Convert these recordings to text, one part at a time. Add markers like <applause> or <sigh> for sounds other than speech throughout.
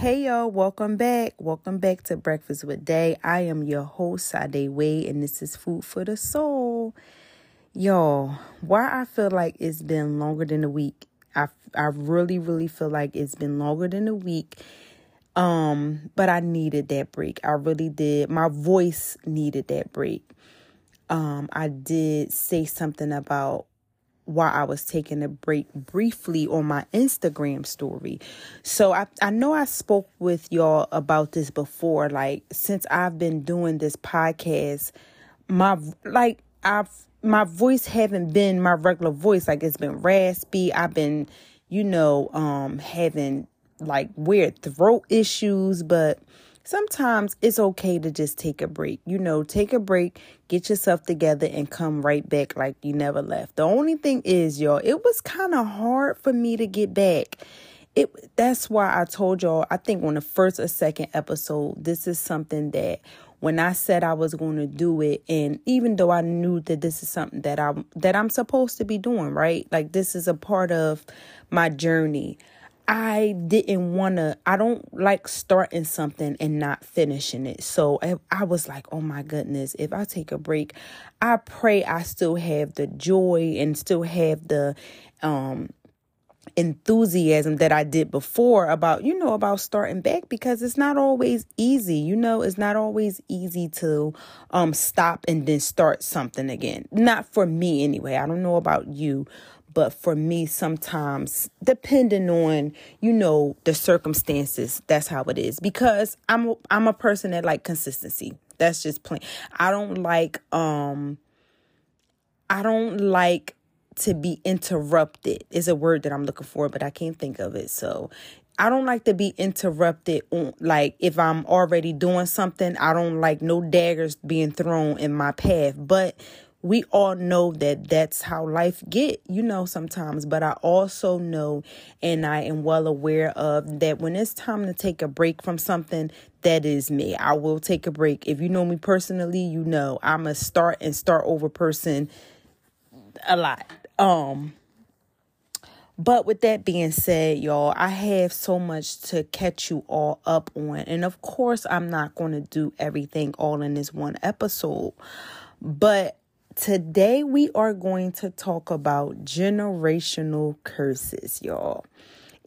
Hey y'all, welcome back. Welcome back to Breakfast with Dae. I am your host, Sade Wade, and this is Food for the Soul. Y'all, why I feel like it's been longer than a week. I, I really, really feel like it's been longer than a week. Um, but I needed that break. I really did. My voice needed that break. Um, I did say something about while I was taking a break briefly on my Instagram story. So I, I know I spoke with y'all about this before. Like since I've been doing this podcast, my like I've my voice haven't been my regular voice. Like it's been raspy. I've been, you know, um having like weird throat issues, but sometimes it's okay to just take a break. You know, take a break, get yourself together, and come right back like you never left. The only thing is, y'all, it was kind of hard for me to get back. It that's why I told y'all, I think on the first or second episode, this is something that when I said I was going to do it and even though I knew that this is something that I'm that I'm supposed to be doing, right? Like this is a part of my journey. I didn't want to, I don't like starting something and not finishing it. So I, was like, oh my goodness, if I take a break, I pray I still have the joy and still have the, um, enthusiasm that I did before about, you know, about starting back because it's not always easy. You know, it's not always easy to um stop and then start something again. Not for me anyway. I don't know about you, but for me sometimes depending on you know the circumstances that's how it is. Because i'm i'm a person that like consistency. That's just plain. I don't like um i don't like to be interrupted is a word that i'm looking for but i can't think of it. So I don't like to be interrupted on like if I'm already doing something, I don't like no daggers being thrown in my path. But we all know that that's how life get you know sometimes but i also know and i am well aware of that when it's time to take a break from something that is me i will take a break if you know me personally you know i'm a start and start over person a lot um but with that being said, y'all, I have so much to catch you all up on. And of course, I'm not going to do everything all in this one episode. But Today, we are going to talk about generational curses, y'all.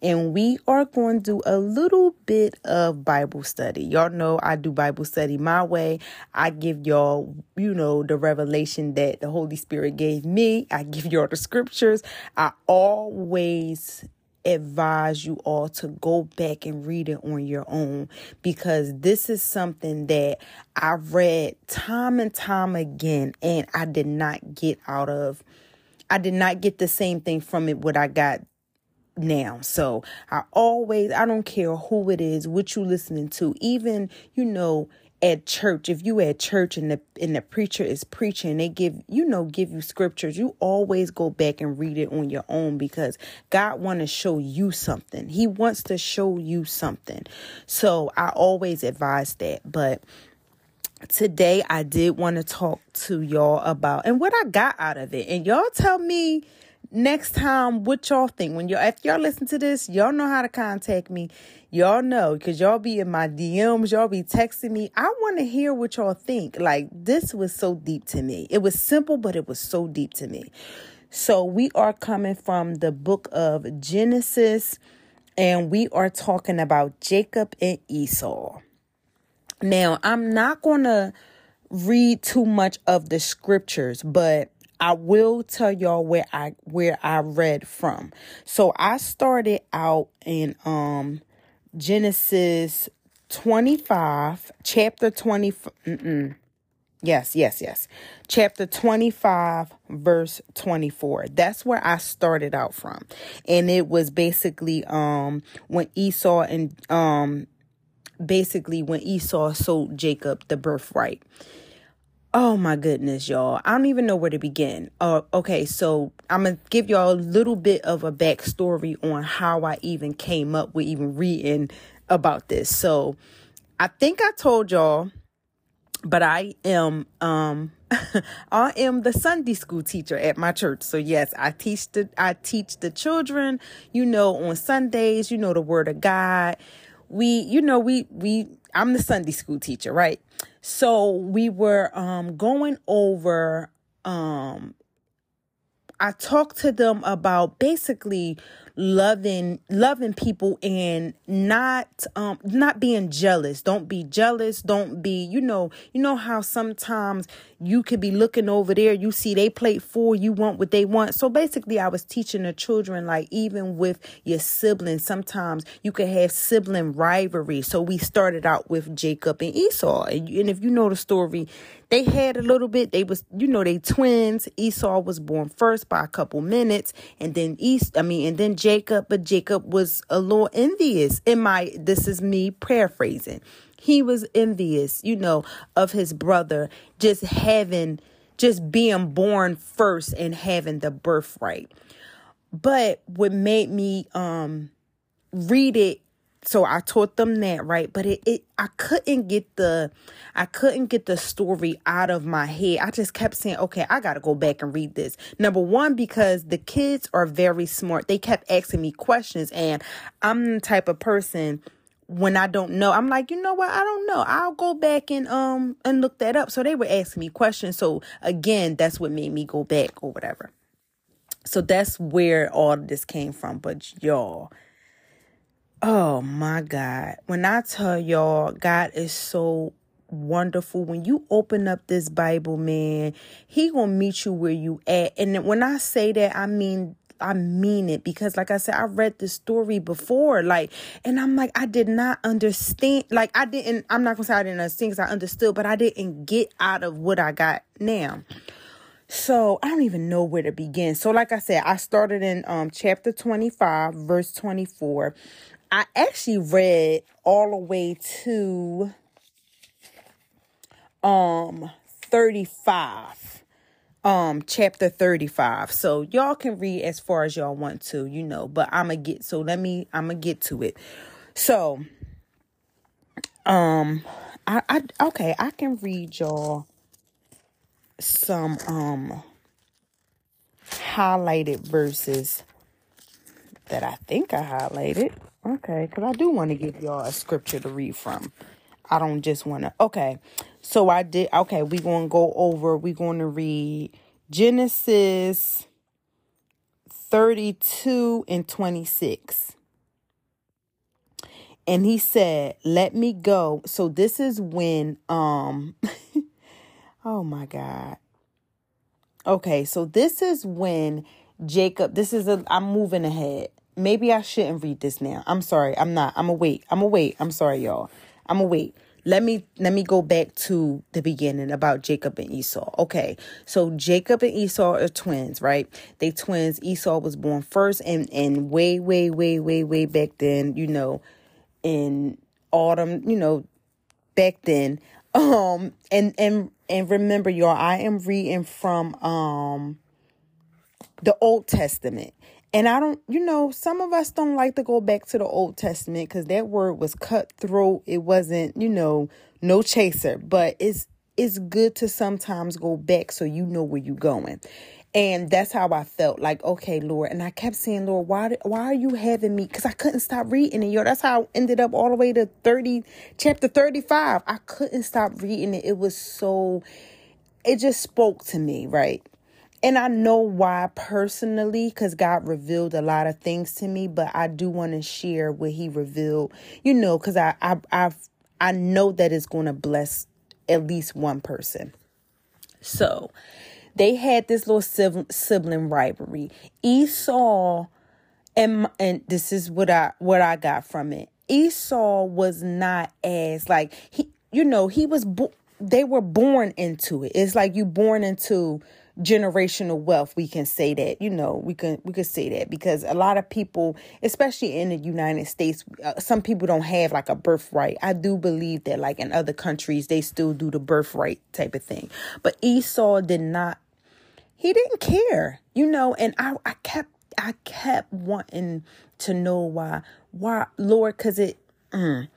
And we are going to do a little bit of Bible study. Y'all know I do Bible study my way. I give y'all, you know, the revelation that the Holy Spirit gave me. I give y'all the scriptures. I always advise you all to go back and read it on your own because this is something that I read time and time again and I did not get out of I did not get the same thing from it what I got now. So I always I don't care who it is, what you listening to, even you know at church, if you at church and the and the preacher is preaching, they give you know give you scriptures. You always go back and read it on your own because God want to show you something. He wants to show you something. So I always advise that. But today I did want to talk to y'all about and what I got out of it. And y'all tell me next time what y'all think? When y'all if y'all listen to this y'all know how to contact me. Y'all know because y'all be in my dms y'all be texting me. I want to hear what y'all think. Like this was so deep to me. It was simple but it was so deep to me. So we are coming from the book of genesis and we are talking about jacob and esau. Now i'm not gonna read too much of the scriptures but I will tell y'all where I where I read from. So I started out in um Genesis 25, chapter 20 mm-mm. Yes, yes, yes. Chapter 25, verse 24. That's where I started out from. And it was basically um when Esau and um basically when Esau sold Jacob the birthright. Oh my goodness, y'all. I don't even know where to begin. Uh, okay, so I'm going to give y'all a little bit of a backstory on how I even came up with even reading about this. So I think I told y'all, but I am, um, <laughs> I am the Sunday school teacher at my church. So yes, I teach the, I teach the children, you know, on Sundays, you know, the word of God we you know we we I'm the Sunday school teacher, right? So we were um going over um I talked to them about basically loving loving people and not um not being jealous. Don't be jealous. Don't be you know you know how sometimes you could be looking over there. You see they plate full. You want what they want. So basically i was teaching the children like even with your siblings sometimes you could have sibling rivalry. So we started out with jacob and esau. And, and if you know the story they had a little bit. They was you know they twins. Esau was born first by a couple minutes. And then east i mean and then Jacob, but Jacob was a little envious. In my, this is me paraphrasing. He was envious, you know, of his brother just having, just being born first and having the birthright. But what made me um read it so I taught them that, right? But it, it I couldn't get the I couldn't get the story out of my head. I just kept saying, okay, I gotta go back and read this. Number one, because the kids are very smart. They kept asking me questions, and I'm the type of person when I don't know, I'm like, you know what? I don't know. I'll go back and um and look that up. So they were asking me questions. So again, that's what made me go back or whatever. So that's where all this came from. But y'all, Oh my God. When I tell y'all, God is so wonderful. When you open up this Bible, man, He gonna meet you where you at. And when I say that, I mean I mean it because like I said I read this story before like and I'm like I did not understand like I didn't I'm not to say I didn't understand cuz I understood but I didn't get out of what I got now. So I don't even know where to begin. So like I said I started in um chapter 25 verse 24 I actually read all the way to um 35 um chapter 35 so y'all can read as far as y'all want to you know but i'm gonna get so let me i'm gonna get to it. So um i i okay i can read y'all some um highlighted verses that i think i highlighted Okay, because I do want to give y'all a scripture to read from. I don't just want to. Okay, so I did. Okay, we're going to go over, we're going to read Genesis 32 and 26. And he said, Let me go. So this is when, um, <laughs> oh my God. Okay, so this is when Jacob, this is a, I'm moving ahead maybe I shouldn't read this now. I'm sorry. I'm not. I'm a wait. I'm a wait. I'm sorry, y'all. I'm a wait. Let me let me go back to the beginning about Jacob and Esau. Okay. So Jacob and Esau are twins, right? They twins. Esau was born first and and way way way way way back then, you know, in autumn, you know, back then. <laughs> Um and and and remember y'all, I am reading from um the Old Testament. And I don't, you know, some of us don't like to go back to the Old Testament because that word was cutthroat. It wasn't, you know, no chaser. But it's it's good to sometimes go back so you know where you're going. And that's how I felt like, okay, Lord. And I kept saying, Lord, why why are you having me? Because I couldn't stop reading it. Yo, that's how I ended up all the way to 30, chapter 35. I couldn't stop reading it. It was so, it just spoke to me, right? And I know why personally, because God revealed a lot of things to me, but I do want to share what He revealed, you know, because I, I I've I know that it's going to bless at least one person. So they had this little sibling, sibling rivalry. Esau and and this is what I what I got from it. Esau was not as like he you know he was bo- they were born into it. It's like you born into generational wealth we can say that you know we can we could say that. Because a lot of people especially in the united states uh, some people don't have like a birthright. I do believe that like in other countries they still do the birthright type of thing. But esau did not he didn't care you know? And i i kept i kept wanting to know why why lord because it mm,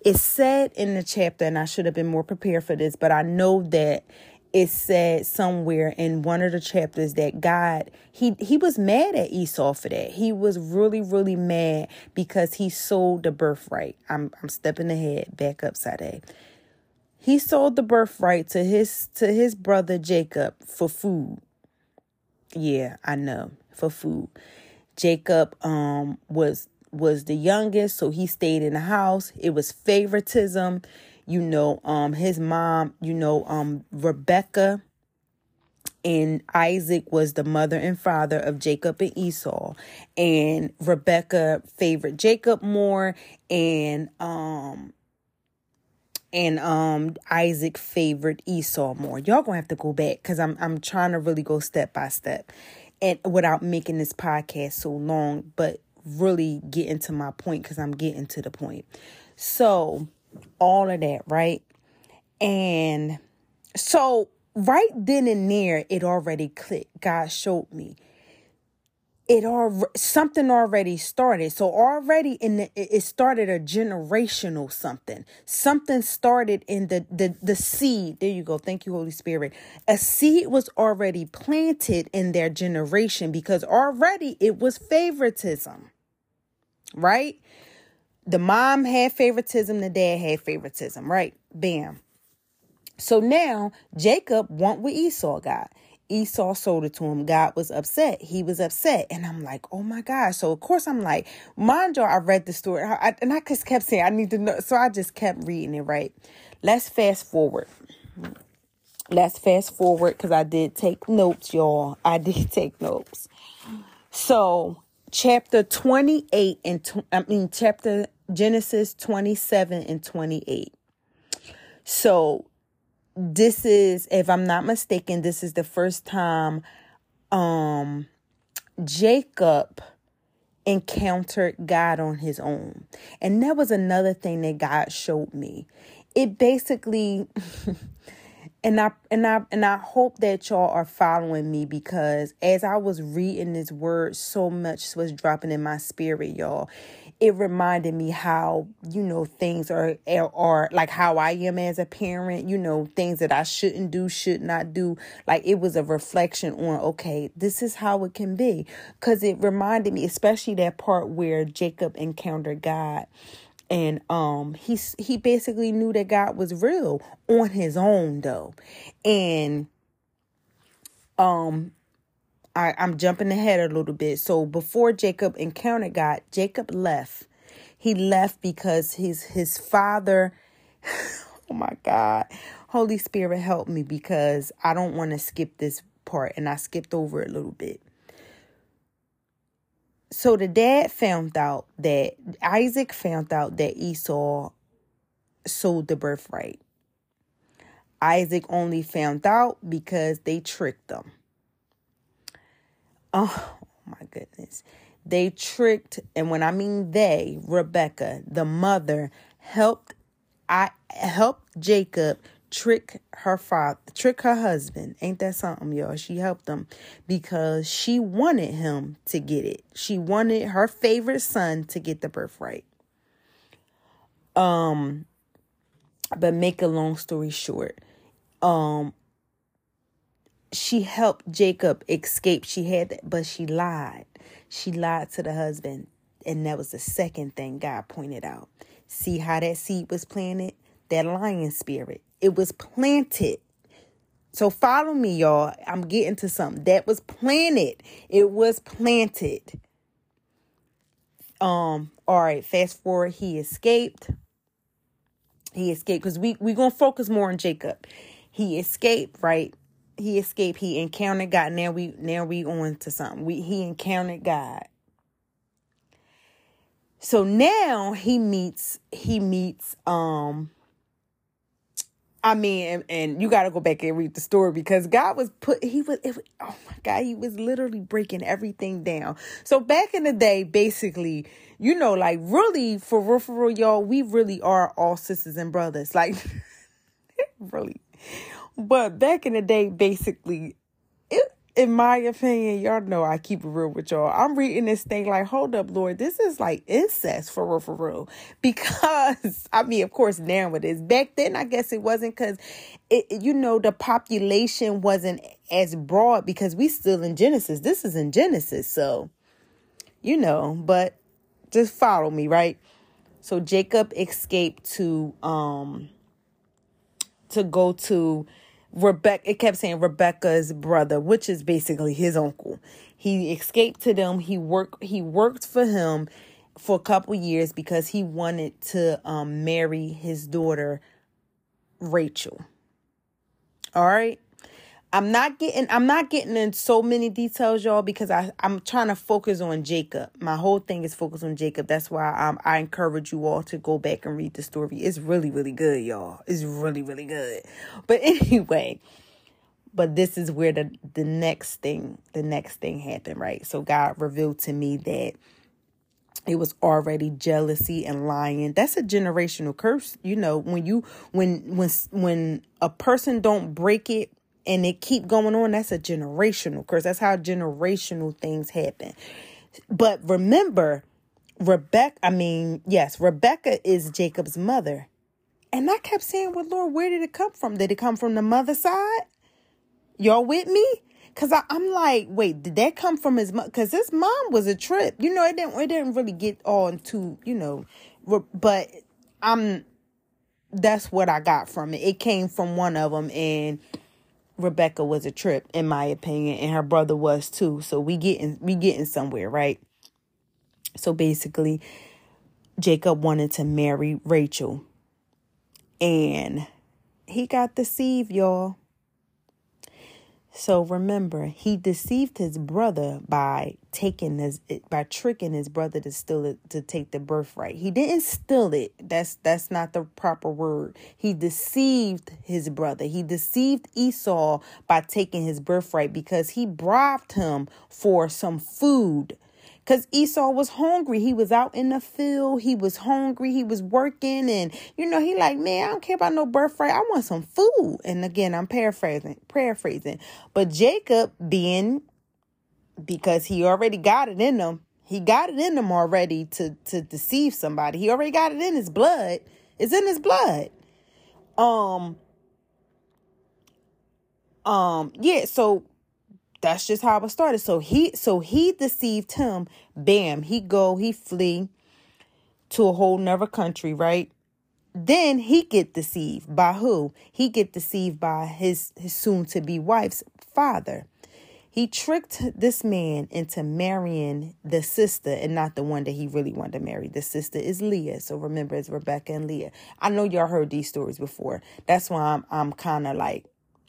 it said in the chapter and i should have been more prepared for this but i know that it said somewhere in one of the chapters that God he he was mad at Esau for that. He was really really mad because he sold the birthright. I'm I'm stepping ahead back upside down. He sold the birthright to his to his brother Jacob for food. Yeah, I know, for food. Jacob um was was the youngest, so he stayed in the house. It was favoritism you know um his mom you know um rebecca and Isaac was the mother and father of Jacob and Esau and Rebecca favored Jacob more and um and um Isaac favored Esau more. Y'all gonna have to go back because I'm I'm trying to really go step by step and without making this podcast so long, but really getting to my point because I'm getting to the point. So all of that, right? And so right then and there, it already clicked. God showed me. It all something already started. So already in the it started a generational something. Something started in the the the seed. There you go. Thank you, Holy Spirit. A seed was already planted in their generation because already it was favoritism. Right? The mom had favoritism, the dad had favoritism, right? Bam. So now Jacob want what Esau got. Esau sold it to him. God was upset. He was upset. And I'm like, oh my gosh. So, of course, I'm like, mind you, I read the story. I, and I just kept saying, I need to know. So I just kept reading it, right? Let's fast forward. Let's fast forward because I did take notes, y'all. I <laughs> did take notes. So, chapter 28 and, tw- I mean, chapter Genesis 27 and 28. So this is, if I'm not mistaken, this is the first time um Jacob encountered God on his own. And that was another thing that God showed me. It basically <laughs> and I and I and I hope that y'all are following me because as I was reading this word, so much was dropping in my spirit, y'all it reminded me how you know things are are like how I am as a parent you know things that I shouldn't do should not do. Like it was a reflection on okay this is how it can be. Cuz it reminded me especially that part where Jacob encountered God and um he he basically knew that God was real on his own though. And um I, I'm jumping ahead a little bit. So before Jacob encountered God, Jacob left. He left because his his father, <sighs> oh my God, Holy Spirit help me because I don't want to skip this part and I skipped over a little bit. So the dad found out that Isaac found out that Esau sold the birthright. Isaac only found out because they tricked them. Oh my goodness. They tricked, and when I mean they, Rebecca, the mother, helped I helped Jacob trick her father, trick her husband. Ain't that something, y'all? She helped him because she wanted him to get it. She wanted her favorite son to get the birthright. Um, but make a long story short, um, she helped Jacob escape. She had that, but she lied. She lied to the husband. And that was the second thing God pointed out. See how that seed was planted? That lion spirit. It was planted. So follow me, y'all. I'm getting to something. That was planted. It was planted. Um, all right, fast forward. He escaped. He escaped because we we gonna focus more on Jacob. He escaped, right? He escaped. He encountered God. Now we now we on to something. We he encountered God. So now he meets he meets um I mean, and, and you got to go back and read the story because God was put, he was, it, oh my God, he was literally breaking everything down. So back in the day, basically, you know, like really, for real, for real, y'all, we really are all sisters and brothers. Like, <laughs> really. But back in the day, basically, it in my opinion, y'all know I keep it real with y'all. I'm reading this thing like, hold up, Lord, this is like incest for real, for real. <laughs> Because, I mean, of course, now it is. Back then, I guess it wasn't because, it, you know, the population wasn't as broad because we still in Genesis. This is in Genesis. So, you know, but just follow me, right? So Jacob escaped to, um, to go to Rebecca, it kept saying Rebecca's brother, which is basically his uncle. He escaped to them. He worked he worked for him for a couple years because he wanted to um, marry his daughter Rachel. All right. I'm not getting I'm not getting in so many details, y'all, because I I'm trying to focus on Jacob. My whole thing is focused on Jacob. That's why I'm, I encourage you all to go back and read the story. It's really really good, y'all. It's really really good. But <laughs> anyway, but this is where the the next thing the next thing happened, right? So God revealed to me that it was already jealousy and lying that's a generational curse you know when you when when when a person don't break it and it keep going on that's a generational curse that's how generational things happen but remember rebecca i mean yes rebecca is jacob's mother and i kept saying well lord where did it come from did it come from the mother side y'all with me Cause I, am like, wait, did that come from his mom? Cause his mom was a trip. You know, it didn't it didn't really get on to, you know, but I'm that's what I got from it. It came from one of them and Rebecca was a trip, in my opinion, and her brother was too. So we getting we getting somewhere, right? So basically, Jacob wanted to marry Rachel, and he got deceived, y'all. So remember, he deceived his brother by taking his by tricking his brother to steal it to take the birthright. He didn't steal it. That's that's not the proper word. He deceived his brother. He deceived Esau by taking his birthright because he bribed him for some food because Esau was hungry. He was out in the field. He was hungry. He was working. And, you know, he like, man, I don't care about no birthright. I want some food. And again, I'm paraphrasing, paraphrasing. But Jacob being, because he already got it in him, he got it in him already to, to deceive somebody. He already got it in his blood. It's in his blood. Um, um, yeah, so that's just how it started. So he so he deceived him. Bam, he go, he flee to a whole nother country, right? Then he get deceived by who? He get deceived by his his soon to be wife's father. He tricked this man into marrying the sister and not the one that he really wanted to marry. The sister is Leah. So remember, it's Rebecca and Leah. I know y'all heard these stories before. That's why I'm I'm kind of like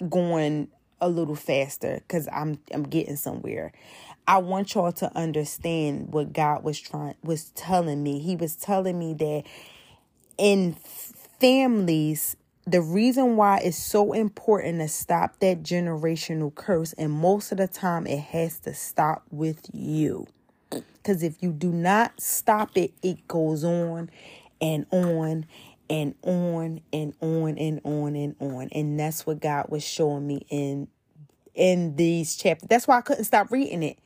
going a little faster because I'm I'm getting somewhere. I want y'all to understand what God was trying was telling me. He was telling me that in families the reason why it's so important to stop that generational curse and most of the time it has to stop with you. Cuz if you do not stop it, it goes on and on and on and on and on and on. And that's what God was showing me in in these chapters. That's why I couldn't stop reading it.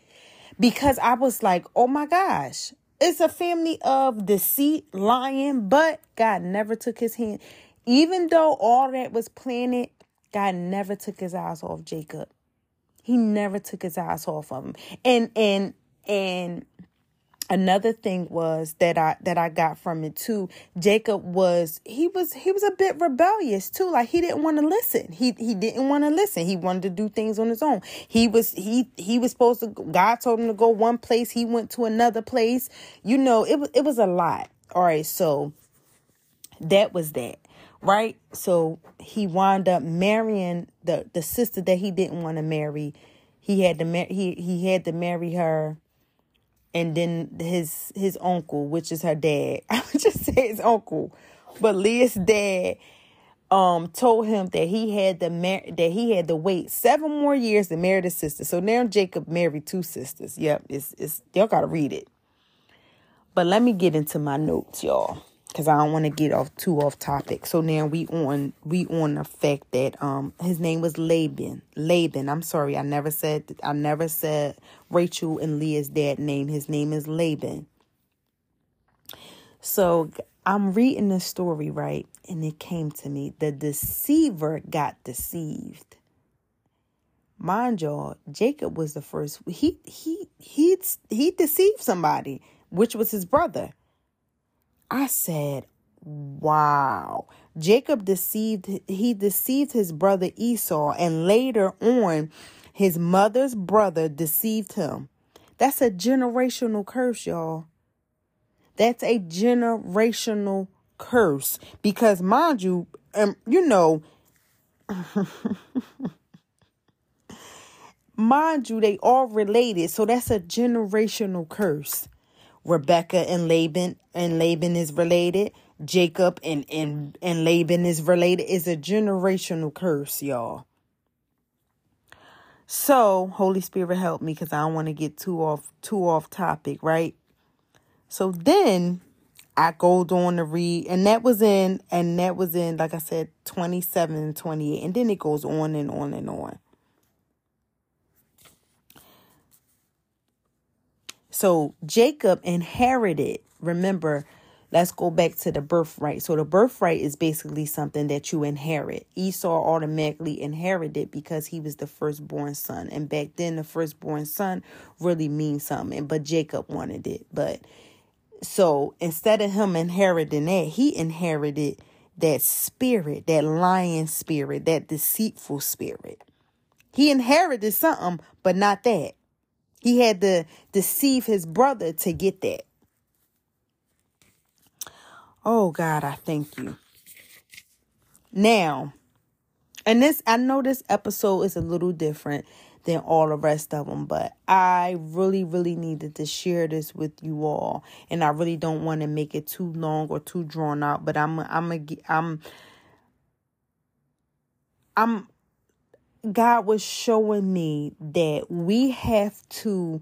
Because I was like, oh my gosh, it's a family of deceit, lying, but God never took his hand. Even though all that was planted, God never took his eyes off Jacob. He never took his eyes off of him. And and and another thing was that I that I got from it too. Jacob was he was he was a bit rebellious too. Like he didn't want to listen. He he didn't want to listen. He wanted to do things on his own. He was he he was supposed to God told him to go one place, he went to another place. You know, it was it was a lot. All right, so that was that. Right? So he wound up marrying the the sister that he didn't want to marry. He had to mar- he he had to marry her and then his his uncle, which is her dad. <laughs> I would just say his uncle, but Leah's dad um told him that he had to mar- that he had to wait seven more years to marry the sister. So now Jacob married two sisters. Yep, it's it's y'all gotta read it. But let me get into my notes, y'all. Because I don't want to get off too off topic. So now we on we on the fact that um his name was Laban. Laban. I'm sorry, I never said I never said Rachel and Leah's dad name. His name is Laban. So I'm reading the story right, and it came to me. The deceiver got deceived. Mind y'all, Jacob was the first. He he he he deceived somebody, which was his brother. I said, wow. Jacob deceived he deceived his brother Esau and later on his mother's brother deceived him. That's a generational curse, y'all. That's a generational curse because mind you, um, you know <laughs> mind you they all related, so that's a generational curse. Rebecca and Laban and Laban is related. Jacob and, and, and Laban is related. It's a generational curse, y'all. So, Holy Spirit help me because I don't want to get too off too off topic, right? So then I go on to read, and that was in, and that was in, like I said, 27 and 28. And then it goes on and on and on. So Jacob inherited, remember, let's go back to the birthright. So the birthright is basically something that you inherit. Esau automatically inherited because he was the firstborn son. And back then the firstborn son really means something. But Jacob wanted it. But so instead of him inheriting that, he inherited that spirit, that lion spirit, that deceitful spirit. He inherited something, but not that. He had to deceive his brother to get that. Oh God, I thank you. Now, and this I know this episode is a little different than all the rest of them, but I really, really needed to share this with you all, and I really don't want to make it too long or too drawn out. But I'm, I'm, a, I'm, I'm God was showing me that we have to,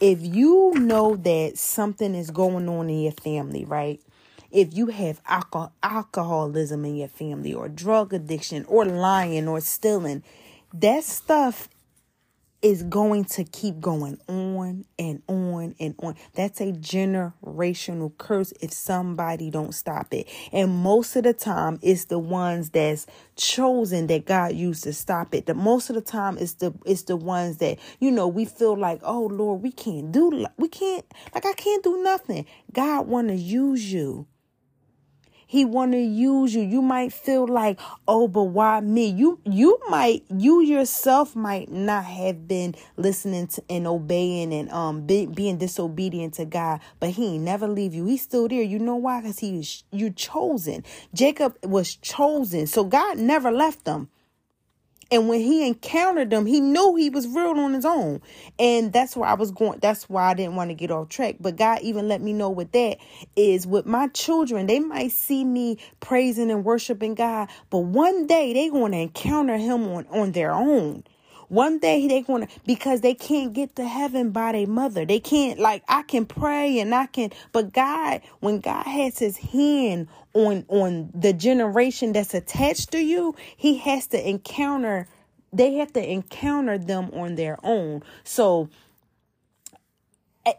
if you know that something is going on in your family, right? If you have alcohol, alcoholism in your family, or drug addiction, or lying, or stealing, that stuff is going to keep going on and on and on. That's a generational curse if somebody don't stop it. And most of the time it's the ones that's chosen that God used to stop it. The most of the time it's the it's the ones that you know we feel like, "Oh Lord, we can't do we can't like I can't do nothing." God want to use you. He want to use you. You might feel like, oh, but why me? You you might you yourself might not have been listening to and obeying and um be, being disobedient to God, but He never leave you. He's still there. You know why? Because He you chosen. Jacob was chosen, so God never left them. And when he encountered them, he knew he was real on his own. And that's why I was going, that's why I didn't want to get off track. But God even let me know with that is with my children, they might see me praising and worshiping God, but one day they're going to encounter him on, on their own. One day they gonna because they can't get to heaven by their mother. They can't like I can pray and I can but God, when God has his hand on on the generation that's attached to you, he has to encounter they have to encounter them on their own. So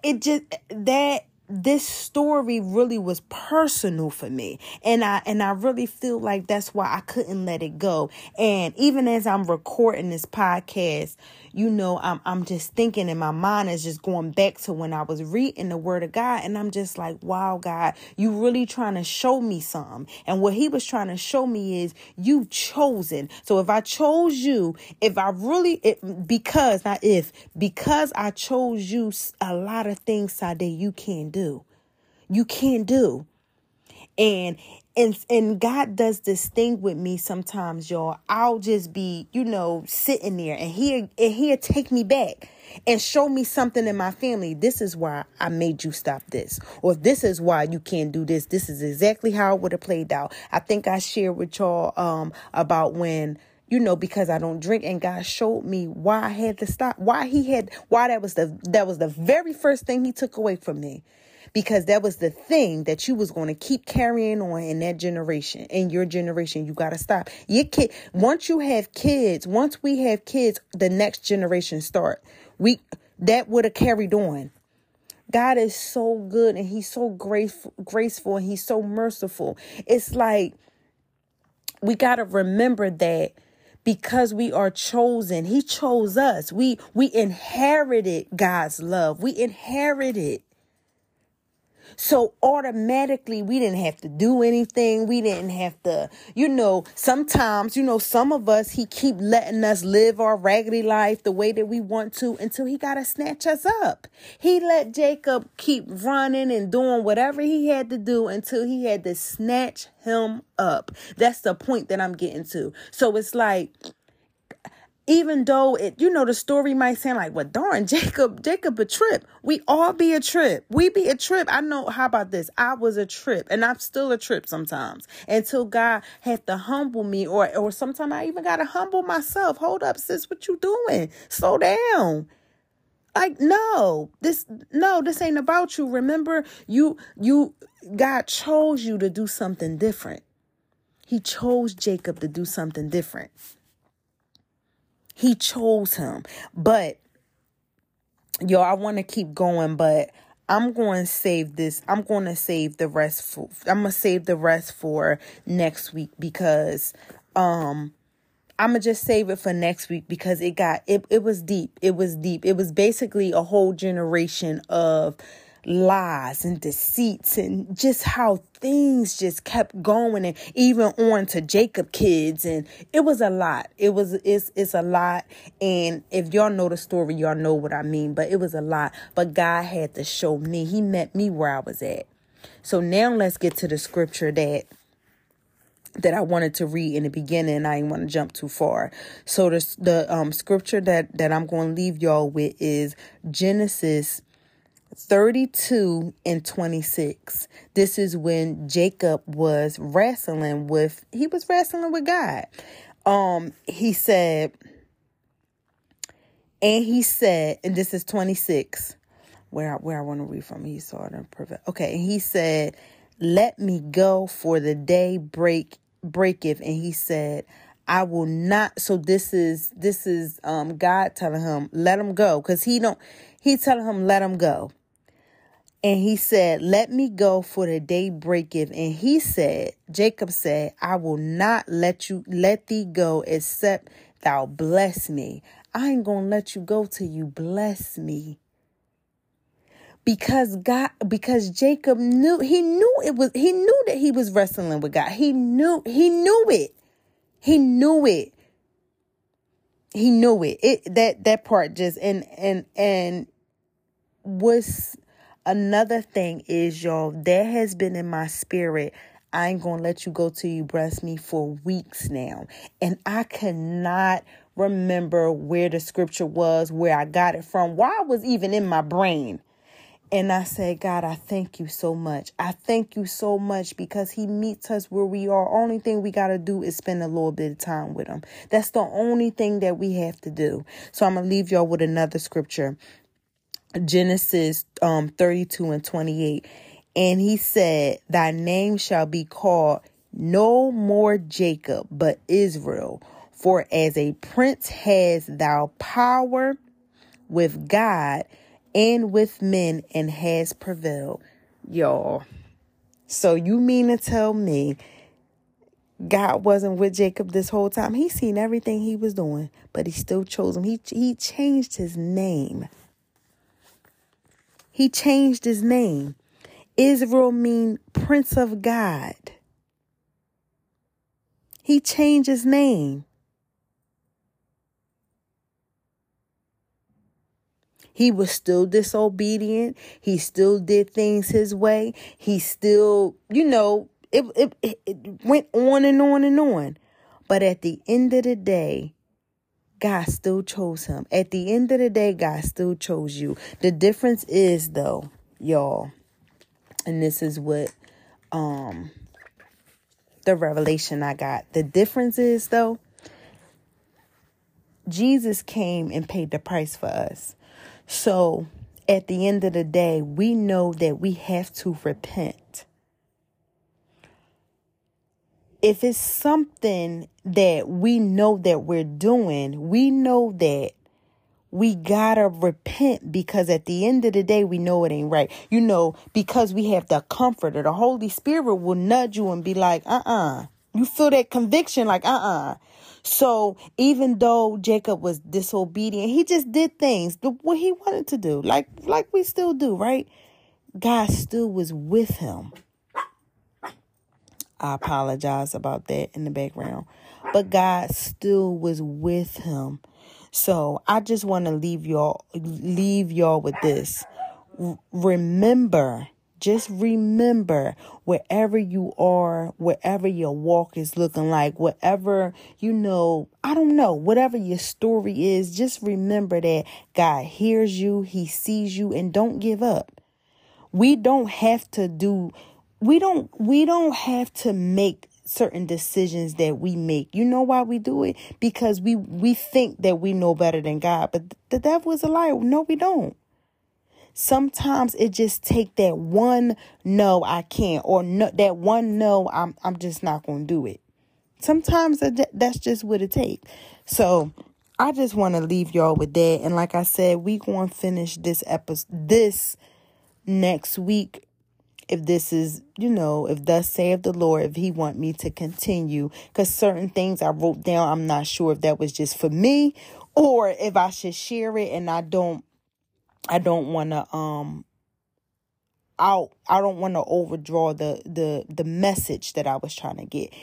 it just that this story really was personal for me. And i and i really feel like that's why i couldn't let it go. And even as i'm recording this podcast you know i'm i'm just thinking and my mind is just going back to when i was reading the word of god and i'm just like wow god you really trying to show me some. and what he was trying to show me is you've chosen so if i chose you if i really it, because not if because i chose you a lot of things that you can't do. You can't do. And and and God does this thing with me sometimes, y'all. I'll just be, you know, sitting there and he and he'll take me back and show me something in my family. This is why I made you stop this. Or this is why you can't do this. This is exactly how it would have played out. I think I shared with y'all um about when you know because I don't drink and God showed me why I had to stop why he had why that was the that was the very first thing he took away from me because that was the thing that you was going to keep carrying on in that generation in your generation. You got to stop. Your kid once you have kids once we have kids the next generation start. We that would have carried on. God is so good and he's so graceful graceful and he's so merciful. It's like we got to remember that because we are chosen. He chose us. We we inherited god's love. We inherited so automatically, we didn't have to do anything. We didn't have to, you know, sometimes, you know, some of us, he keep letting us live our raggedy life the way that we want to until he got to snatch us up. He let Jacob keep running and doing whatever he had to do until he had to snatch him up. That's the point that I'm getting to. So it's like, even though it you know the story might sound like well darn <laughs> jacob jacob a trip. We all be a trip. We be a trip. I know how about this? I was a trip and i'm still a trip sometimes until god had to humble me or or sometimes i even gotta humble myself. Hold up sis what you doing? Slow down. Like no this no this ain't about you. Remember you you god chose you to do something different. He chose jacob to do something different he chose him. But yo, I want to keep going, but I'm going to save this. I'm going to save the rest for I'm going to save the rest for next week because um I'm going to just save it for next week because it got it it was deep. It was deep. It was basically a whole generation of lies and deceits and just how things just kept going and even on to Jacob kids and it was a lot. It was it's it's a lot and if y'all know the story y'all know what I mean, but it was a lot. But God had to show me. He met me where I was at. So now let's get to the scripture that that I wanted to read in the beginning. I didn't want to jump too far. So the the um scripture that that I'm going to leave y'all with is Genesis 32 and 26. This is when Jacob was wrestling with he was wrestling with God. Um he said and he said and this is 26 where I, where I want to read from he saw it prevail. Okay, and he said, "Let me go for the day break breaketh." And he said, I will not so this is this is um God telling him let him go cuz he don't he telling him let him go and he said, Let me go, for the day breaketh. And he said, Jacob said, I will not let you let thee go except thou bless me. I ain't gonna let you go till you bless me. Because God, because Jacob knew, he knew it was, he knew that he was wrestling with God. He knew, he knew it. He knew it. He knew it. It that that part just and and and was Another thing is, y'all, that has been in my spirit. I ain't gonna let you go till you bless me for weeks now. And I cannot remember where the scripture was, where I got it from, why it was even in my brain. And I said, God, I thank you so much. I thank you so much because He meets us where we are. Only thing we got to do is spend a little bit of time with Him. That's the only thing that we have to do. So I'm going to leave y'all with another scripture. Genesis um 32 and 28. And he said, Thy name shall be called no more Jacob, but Israel. For as a prince has thou power with God and with men and has prevailed. Y'all. So you mean to tell me God wasn't with Jacob this whole time? He seen everything he was doing, but he still chose him. He he changed his name. He changed his name. Israel mean Prince of God. He changed his name. He was still disobedient. He still did things his way. He still, you know, it, it, it went on and on and on. But at the end of the day, God still chose him. At the end of the day, God still chose you. The difference is though, y'all, and this is what um the revelation I got. The difference is though, Jesus came and paid the price for us. So at the end of the day, we know that we have to repent. If it's something that we know that we're doing, we know that we gotta repent because at the end of the day, we know it ain't right. You know, because we have the comfort of the Holy Spirit will nudge you and be like, uh uh-uh. uh. You feel that conviction, like, uh uh-uh. uh. So even though Jacob was disobedient, he just did things what he wanted to do, like like we still do, right? God still was with him. I apologize about that in the background. But God still was with him. So I just want to leave y'all leave y'all with this. R- remember just remember wherever you are, wherever your walk is looking like, whatever, you know, I don't know, whatever your story is, just remember that God hears you, He sees you, and don't give up. We don't have to do, we don't, we don't have to make certain decisions that we make. You know why we do it? Because we we think that we know better than God, but the devil is a liar. No, we don't sometimes it just take that one no I can't or no, that one no I'm I'm just not going to do it. Sometimes that's just what it takes. So I just want to leave y'all with that and like I said we going to finish this episode this next week if this is, you know, if thus saith the Lord, if he want me to continue. Because certain things I wrote down, I'm not sure if that was just for me or if I should share it and I don't I don't want to um out I don't want to overdraw the the the message that I was trying to get.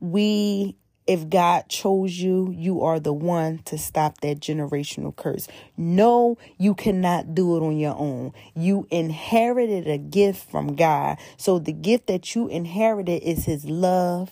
We if God chose you, you are the one to stop that generational curse. No, you cannot do it on your own. You inherited a gift from God. So the gift that you inherited is his love.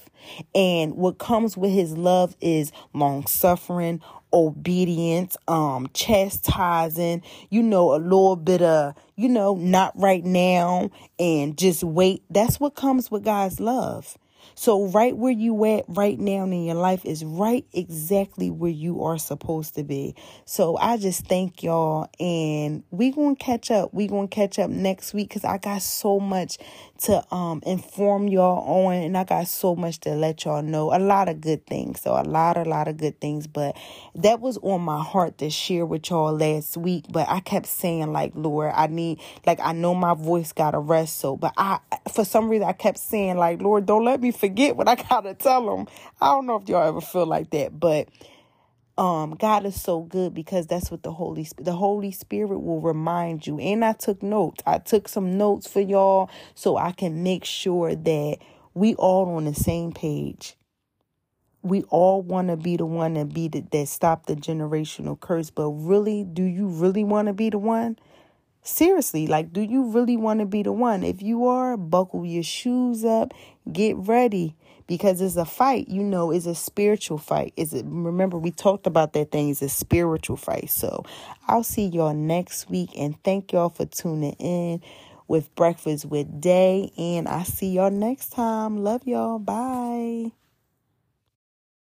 And what comes with his love is long suffering, obedience, um, chastising, you know, a little bit of, you know, not right now and just wait. That's what comes with God's love. So, right where you at right now in your life is right exactly where you are supposed to be. So, I just thank y'all, and we gonna catch up. We gonna catch up next week because I got so much to um inform y'all on, and I got so much to let y'all know. A lot of good things, so a lot, a lot of good things. But that was on my heart to share with y'all last week. But I kept saying like, Lord, I need like I know my voice got to rest. So, but I for some reason I kept saying like, Lord, don't let me forget what I gotta tell them. I don't know if y'all ever feel like that, but um God is so good because that's what the Holy spirit the Holy Spirit will remind you. And I took notes. I took some notes for y'all so I can make sure that we all on the same page. We all want to be the one that be the, that stop the generational curse, but really, do you really want to be the one? Seriously, like, do you really want to be the one? If you are, buckle your shoes up, get ready because it's a fight, you know, it's a spiritual fight. Is it remember we talked about that thing, it's a spiritual fight. So I'll see y'all next week and thank y'all for tuning in with Breakfast with Dae. And I see y'all next time. Love y'all. Bye.